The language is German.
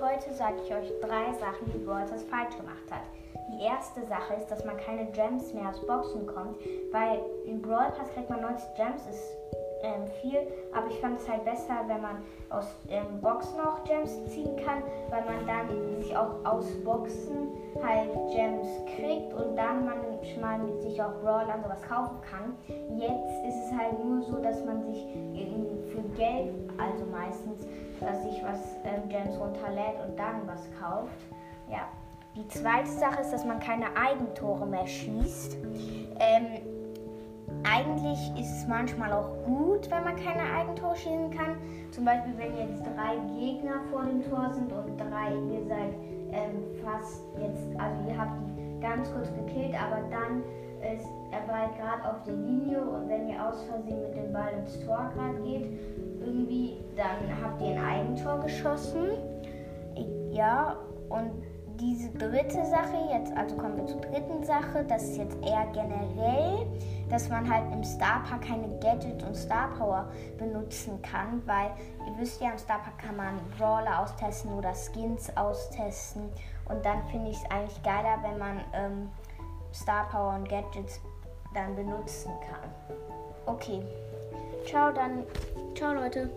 heute sage ich euch drei Sachen, die Brawl Stars falsch gemacht hat. Die erste Sache ist, dass man keine Gems mehr aus Boxen kommt, weil in Brawl Pass kriegt man 90 Gems, ist ähm, viel, aber ich fand es halt besser, wenn man aus ähm, Boxen auch Gems ziehen kann, weil man dann sich auch aus Boxen halt Gems kriegt und dann manchmal sich auch Brawl an sowas kaufen kann. Jetzt ist es halt nur so, dass man sich für Geld, also meistens, dass sich was ähm, Gems runterlädt und dann was kauft. Ja. Die zweite Sache ist, dass man keine Eigentore mehr schießt. Ähm, eigentlich ist es manchmal auch gut, wenn man keine Eigentore schießen kann. Zum Beispiel, wenn jetzt drei Gegner vor dem Tor sind und drei, ihr seid ähm, fast jetzt, also ihr habt die ganz kurz gekillt, aber dann ist er bleibt gerade auf der Linie und wenn ihr aus Versehen mit dem Ball ins Tor gerade geht, irgendwie, dann habt ihr ein Eigentor geschossen. Ja, und diese dritte Sache jetzt, also kommen wir zur dritten Sache, das ist jetzt eher generell, dass man halt im Star Park keine Gadget und Star Power benutzen kann, weil ihr wisst ja, im Star Park kann man Brawler austesten oder Skins austesten und dann finde ich es eigentlich geiler, wenn man ähm, Star Power und Gadgets dann benutzen kann. Okay, ciao dann, ciao Leute.